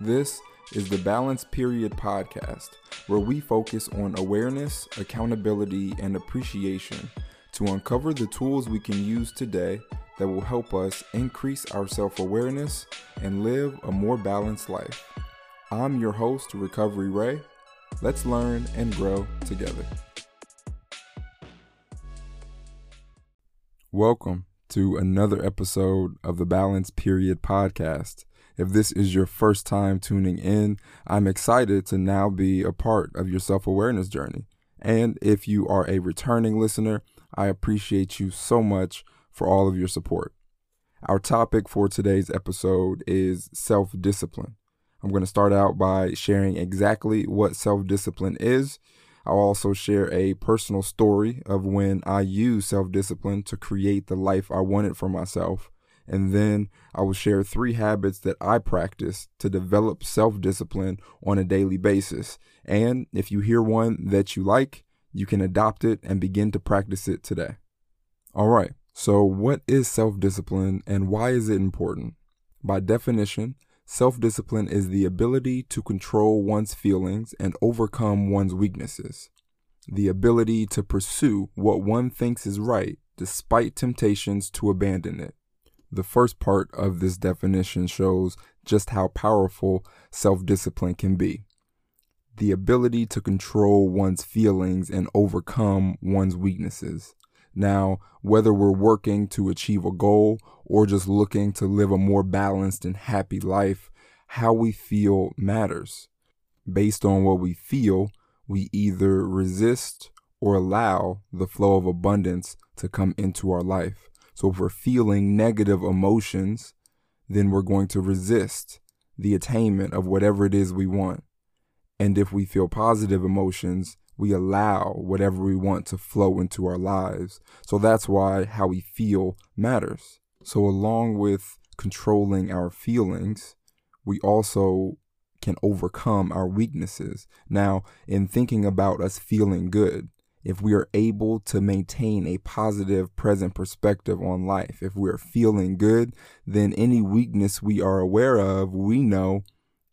This is the Balance Period podcast, where we focus on awareness, accountability, and appreciation to uncover the tools we can use today that will help us increase our self awareness and live a more balanced life. I'm your host, Recovery Ray. Let's learn and grow together. Welcome to another episode of the Balance Period podcast. If this is your first time tuning in, I'm excited to now be a part of your self awareness journey. And if you are a returning listener, I appreciate you so much for all of your support. Our topic for today's episode is self discipline. I'm going to start out by sharing exactly what self discipline is. I'll also share a personal story of when I used self discipline to create the life I wanted for myself. And then I will share three habits that I practice to develop self discipline on a daily basis. And if you hear one that you like, you can adopt it and begin to practice it today. All right, so what is self discipline and why is it important? By definition, self discipline is the ability to control one's feelings and overcome one's weaknesses. The ability to pursue what one thinks is right despite temptations to abandon it. The first part of this definition shows just how powerful self discipline can be. The ability to control one's feelings and overcome one's weaknesses. Now, whether we're working to achieve a goal or just looking to live a more balanced and happy life, how we feel matters. Based on what we feel, we either resist or allow the flow of abundance to come into our life. So if we're feeling negative emotions, then we're going to resist the attainment of whatever it is we want. And if we feel positive emotions, we allow whatever we want to flow into our lives. So that's why how we feel matters. So, along with controlling our feelings, we also can overcome our weaknesses. Now, in thinking about us feeling good, if we are able to maintain a positive present perspective on life, if we're feeling good, then any weakness we are aware of, we know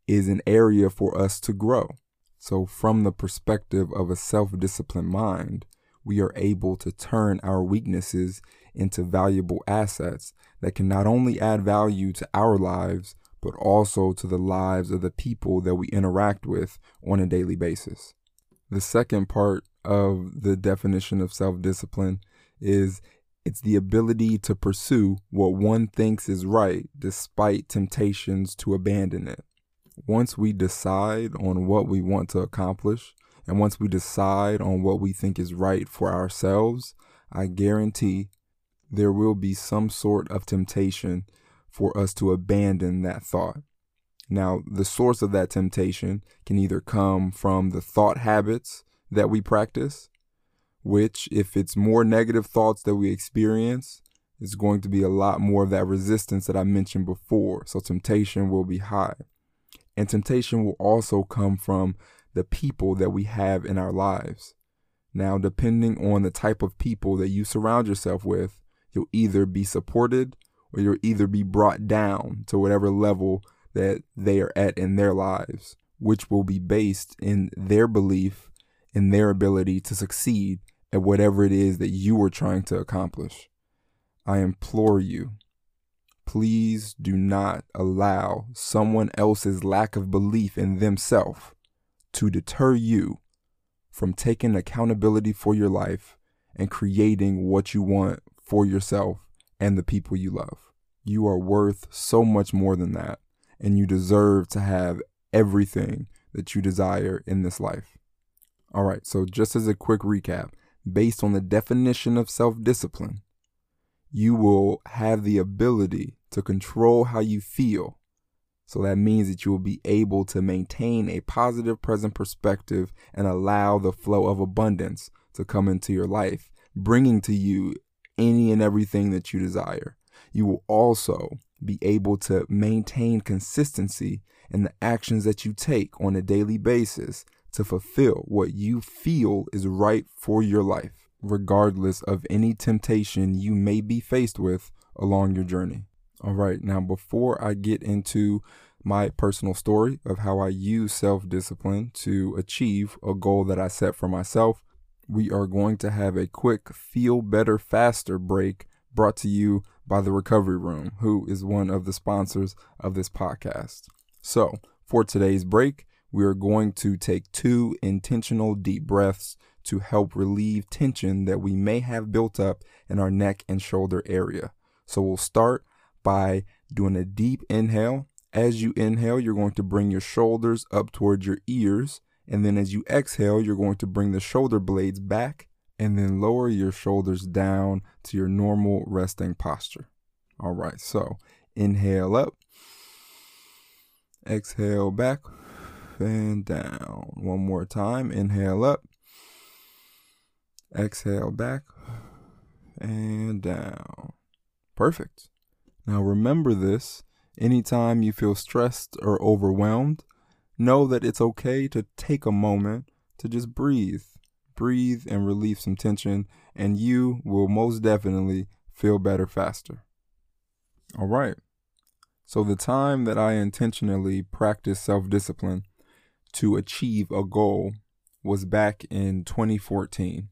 is an area for us to grow. So, from the perspective of a self disciplined mind, we are able to turn our weaknesses into valuable assets that can not only add value to our lives, but also to the lives of the people that we interact with on a daily basis. The second part of the definition of self discipline is it's the ability to pursue what one thinks is right despite temptations to abandon it. Once we decide on what we want to accomplish, and once we decide on what we think is right for ourselves, I guarantee there will be some sort of temptation for us to abandon that thought. Now, the source of that temptation can either come from the thought habits that we practice, which, if it's more negative thoughts that we experience, is going to be a lot more of that resistance that I mentioned before. So temptation will be high. And temptation will also come from the people that we have in our lives. Now, depending on the type of people that you surround yourself with, you'll either be supported or you'll either be brought down to whatever level that they are at in their lives, which will be based in their belief in their ability to succeed at whatever it is that you are trying to accomplish. I implore you, please do not allow someone else's lack of belief in themselves to deter you from taking accountability for your life and creating what you want for yourself and the people you love. You are worth so much more than that, and you deserve to have everything that you desire in this life. All right, so just as a quick recap, based on the definition of self discipline, you will have the ability to control how you feel. So that means that you will be able to maintain a positive present perspective and allow the flow of abundance to come into your life, bringing to you any and everything that you desire. You will also be able to maintain consistency in the actions that you take on a daily basis to fulfill what you feel is right for your life, regardless of any temptation you may be faced with along your journey. All right, now before I get into my personal story of how I use self discipline to achieve a goal that I set for myself. We are going to have a quick feel better faster break brought to you by the Recovery Room, who is one of the sponsors of this podcast. So, for today's break, we are going to take two intentional deep breaths to help relieve tension that we may have built up in our neck and shoulder area. So, we'll start by doing a deep inhale. As you inhale, you're going to bring your shoulders up towards your ears. And then as you exhale, you're going to bring the shoulder blades back and then lower your shoulders down to your normal resting posture. All right, so inhale up, exhale back and down. One more time, inhale up, exhale back and down. Perfect. Now remember this anytime you feel stressed or overwhelmed, know that it's okay to take a moment to just breathe breathe and relieve some tension, and you will most definitely feel better faster. All right. So, the time that I intentionally practiced self discipline to achieve a goal was back in 2014.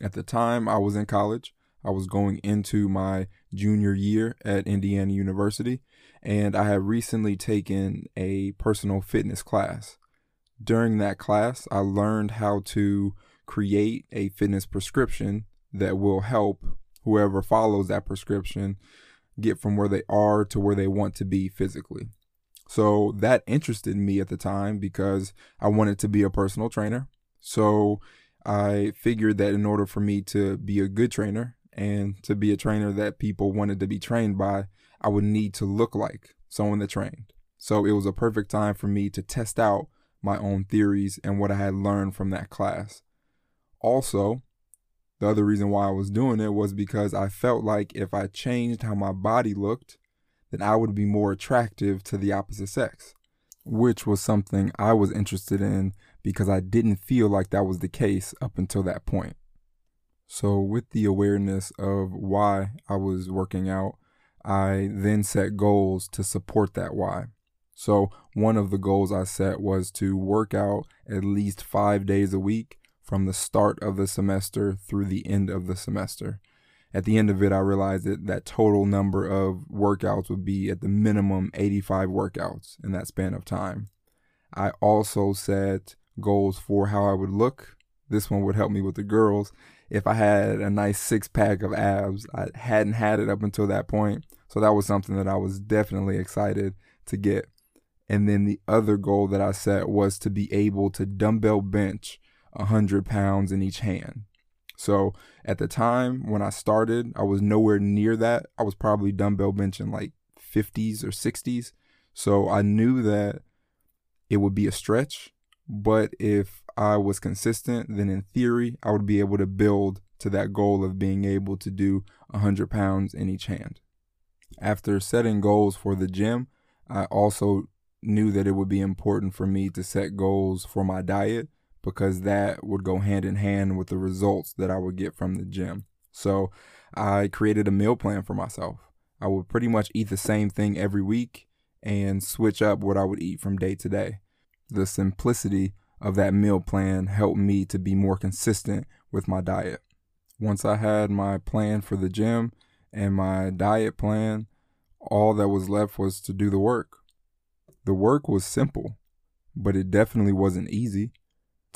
At the time, I was in college. I was going into my junior year at Indiana University, and I had recently taken a personal fitness class. During that class, I learned how to create a fitness prescription that will help whoever follows that prescription get from where they are to where they want to be physically. So that interested me at the time because I wanted to be a personal trainer. So I figured that in order for me to be a good trainer and to be a trainer that people wanted to be trained by, I would need to look like someone that trained. So it was a perfect time for me to test out my own theories and what I had learned from that class. Also, the other reason why I was doing it was because I felt like if I changed how my body looked, then I would be more attractive to the opposite sex, which was something I was interested in because I didn't feel like that was the case up until that point. So, with the awareness of why I was working out, I then set goals to support that why. So, one of the goals I set was to work out at least five days a week from the start of the semester through the end of the semester. At the end of it, I realized that that total number of workouts would be at the minimum 85 workouts in that span of time. I also set goals for how I would look. This one would help me with the girls. If I had a nice six pack of abs, I hadn't had it up until that point. So that was something that I was definitely excited to get. And then the other goal that I set was to be able to dumbbell bench 100 pounds in each hand. So at the time when I started, I was nowhere near that. I was probably dumbbell benching like 50s or 60s. So I knew that it would be a stretch, but if I was consistent, then in theory, I would be able to build to that goal of being able to do 100 pounds in each hand. After setting goals for the gym, I also knew that it would be important for me to set goals for my diet because that would go hand in hand with the results that I would get from the gym. So I created a meal plan for myself. I would pretty much eat the same thing every week and switch up what I would eat from day to day. The simplicity of that meal plan helped me to be more consistent with my diet. Once I had my plan for the gym and my diet plan, all that was left was to do the work. The work was simple, but it definitely wasn't easy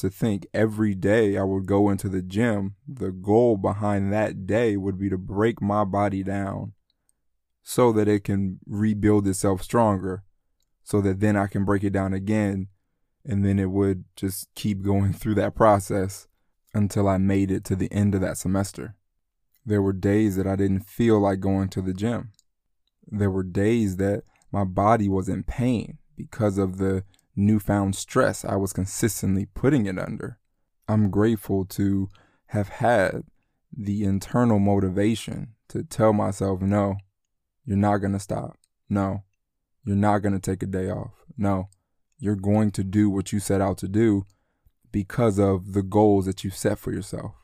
to think every day I would go into the gym, the goal behind that day would be to break my body down so that it can rebuild itself stronger, so that then I can break it down again. And then it would just keep going through that process until I made it to the end of that semester. There were days that I didn't feel like going to the gym. There were days that my body was in pain because of the newfound stress I was consistently putting it under. I'm grateful to have had the internal motivation to tell myself, no, you're not going to stop. No, you're not going to take a day off. No, you're going to do what you set out to do because of the goals that you set for yourself.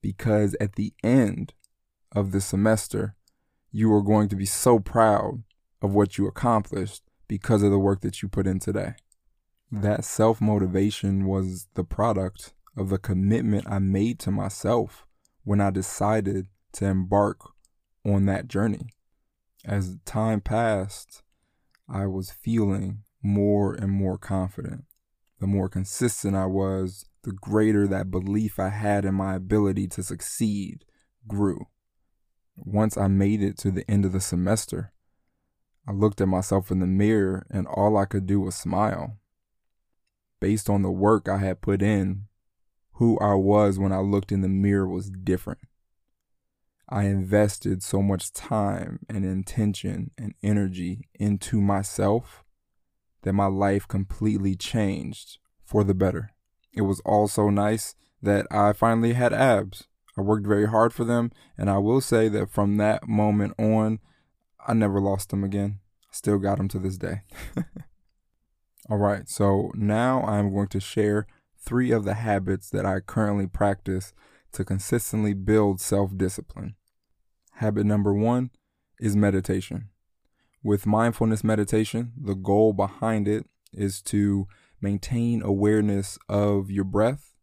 Because at the end of the semester, you are going to be so proud of what you accomplished because of the work that you put in today. That self motivation was the product of the commitment I made to myself when I decided to embark on that journey. As time passed, I was feeling more and more confident. The more consistent I was, the greater that belief I had in my ability to succeed grew. Once I made it to the end of the semester, I looked at myself in the mirror and all I could do was smile. Based on the work I had put in, who I was when I looked in the mirror was different. I invested so much time and intention and energy into myself that my life completely changed for the better. It was also nice that I finally had abs. I worked very hard for them, and I will say that from that moment on, I never lost them again. Still got them to this day. All right, so now I'm going to share three of the habits that I currently practice to consistently build self discipline. Habit number one is meditation. With mindfulness meditation, the goal behind it is to maintain awareness of your breath,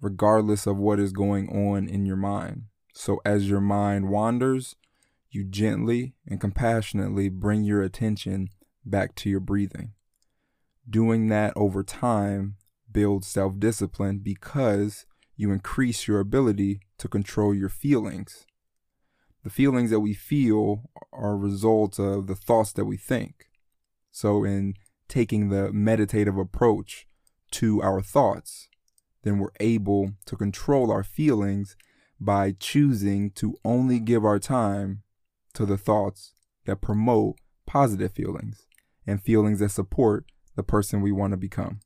regardless of what is going on in your mind. So, as your mind wanders, you gently and compassionately bring your attention back to your breathing. Doing that over time builds self discipline because you increase your ability to control your feelings. The feelings that we feel are a result of the thoughts that we think. So, in taking the meditative approach to our thoughts, then we're able to control our feelings by choosing to only give our time to the thoughts that promote positive feelings and feelings that support the person we want to become.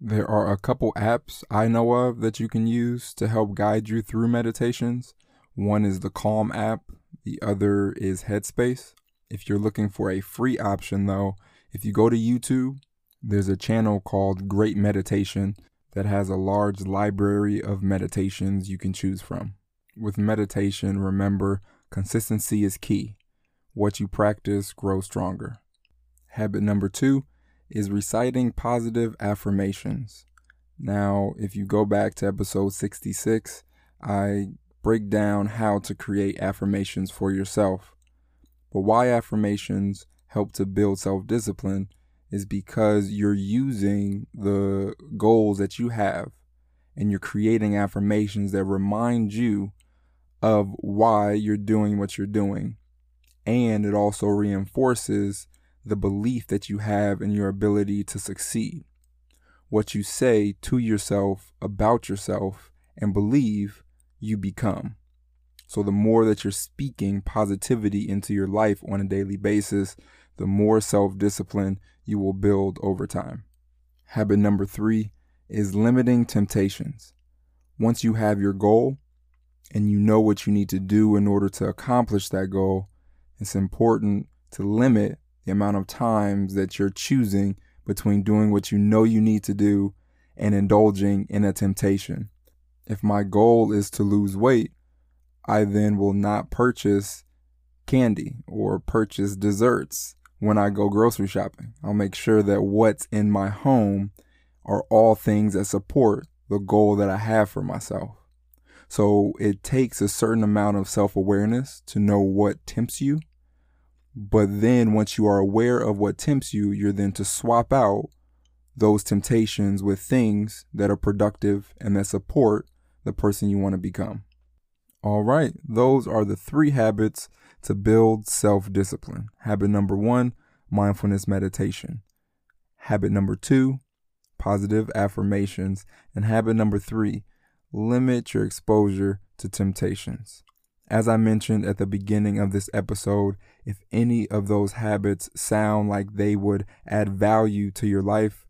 There are a couple apps I know of that you can use to help guide you through meditations. One is the Calm app, the other is Headspace. If you're looking for a free option, though, if you go to YouTube, there's a channel called Great Meditation that has a large library of meditations you can choose from. With meditation, remember Consistency is key. What you practice grows stronger. Habit number two is reciting positive affirmations. Now, if you go back to episode 66, I break down how to create affirmations for yourself. But why affirmations help to build self discipline is because you're using the goals that you have and you're creating affirmations that remind you of why you're doing what you're doing. And it also reinforces the belief that you have in your ability to succeed. What you say to yourself about yourself and believe, you become. So, the more that you're speaking positivity into your life on a daily basis, the more self discipline you will build over time. Habit number three is limiting temptations. Once you have your goal, and you know what you need to do in order to accomplish that goal, it's important to limit the amount of times that you're choosing between doing what you know you need to do and indulging in a temptation. If my goal is to lose weight, I then will not purchase candy or purchase desserts when I go grocery shopping. I'll make sure that what's in my home are all things that support the goal that I have for myself. So it takes a certain amount of self awareness to know what tempts you. But then once you are aware of what tempts you, you're then to swap out those temptations with things that are productive and that support the person you want to become. All right, those are the three habits to build self discipline. Habit number one, mindfulness meditation. Habit number two, positive affirmations. And habit number three, limit your exposure to temptations. As I mentioned at the beginning of this episode, if any of those habits sound like they would add value to your life,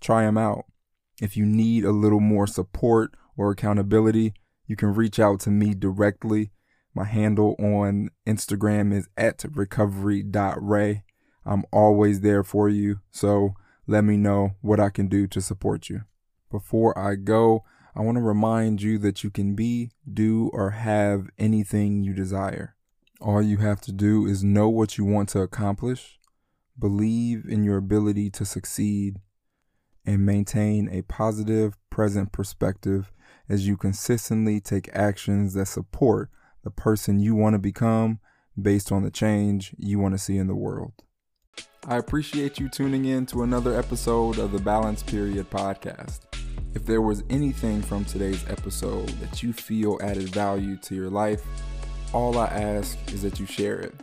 try them out. If you need a little more support or accountability, you can reach out to me directly. My handle on Instagram is at recovery.ray. I'm always there for you, so let me know what I can do to support you. Before I go, I want to remind you that you can be, do, or have anything you desire. All you have to do is know what you want to accomplish, believe in your ability to succeed, and maintain a positive present perspective as you consistently take actions that support the person you want to become based on the change you want to see in the world. I appreciate you tuning in to another episode of the Balance Period podcast. If there was anything from today's episode that you feel added value to your life, all I ask is that you share it.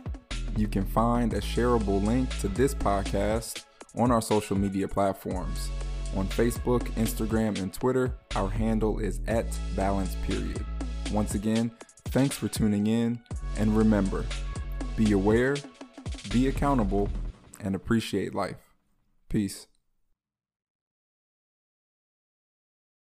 You can find a shareable link to this podcast on our social media platforms. On Facebook, Instagram, and Twitter, our handle is at balance period. Once again, thanks for tuning in, and remember be aware, be accountable, and appreciate life. Peace.